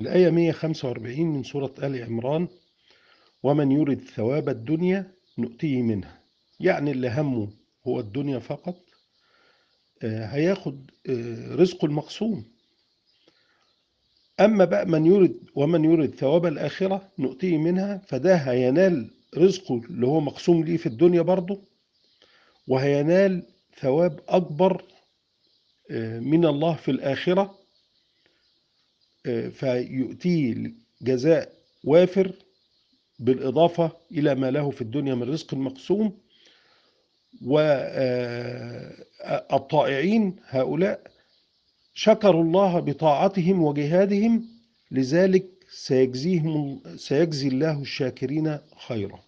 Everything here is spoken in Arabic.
الآية 145 من سورة آل عمران. ومن يرد ثواب الدنيا نؤتيه منها يعني اللي همه هو الدنيا فقط. آه، هياخد آه، رزقه المقسوم. أما بقى من يرد ومن يرد ثواب الآخرة نؤتيه منها فده هينال رزقه اللي هو مقسوم ليه في الدنيا برضه. وهينال ثواب أكبر آه، من الله في الآخرة. فيؤتيه جزاء وافر بالإضافة إلى ما له في الدنيا من رزق مقسوم. والطائعين هؤلاء شكروا الله بطاعتهم وجهادهم لذلك سيجزيهم سيجزي الله الشاكرين خيرا.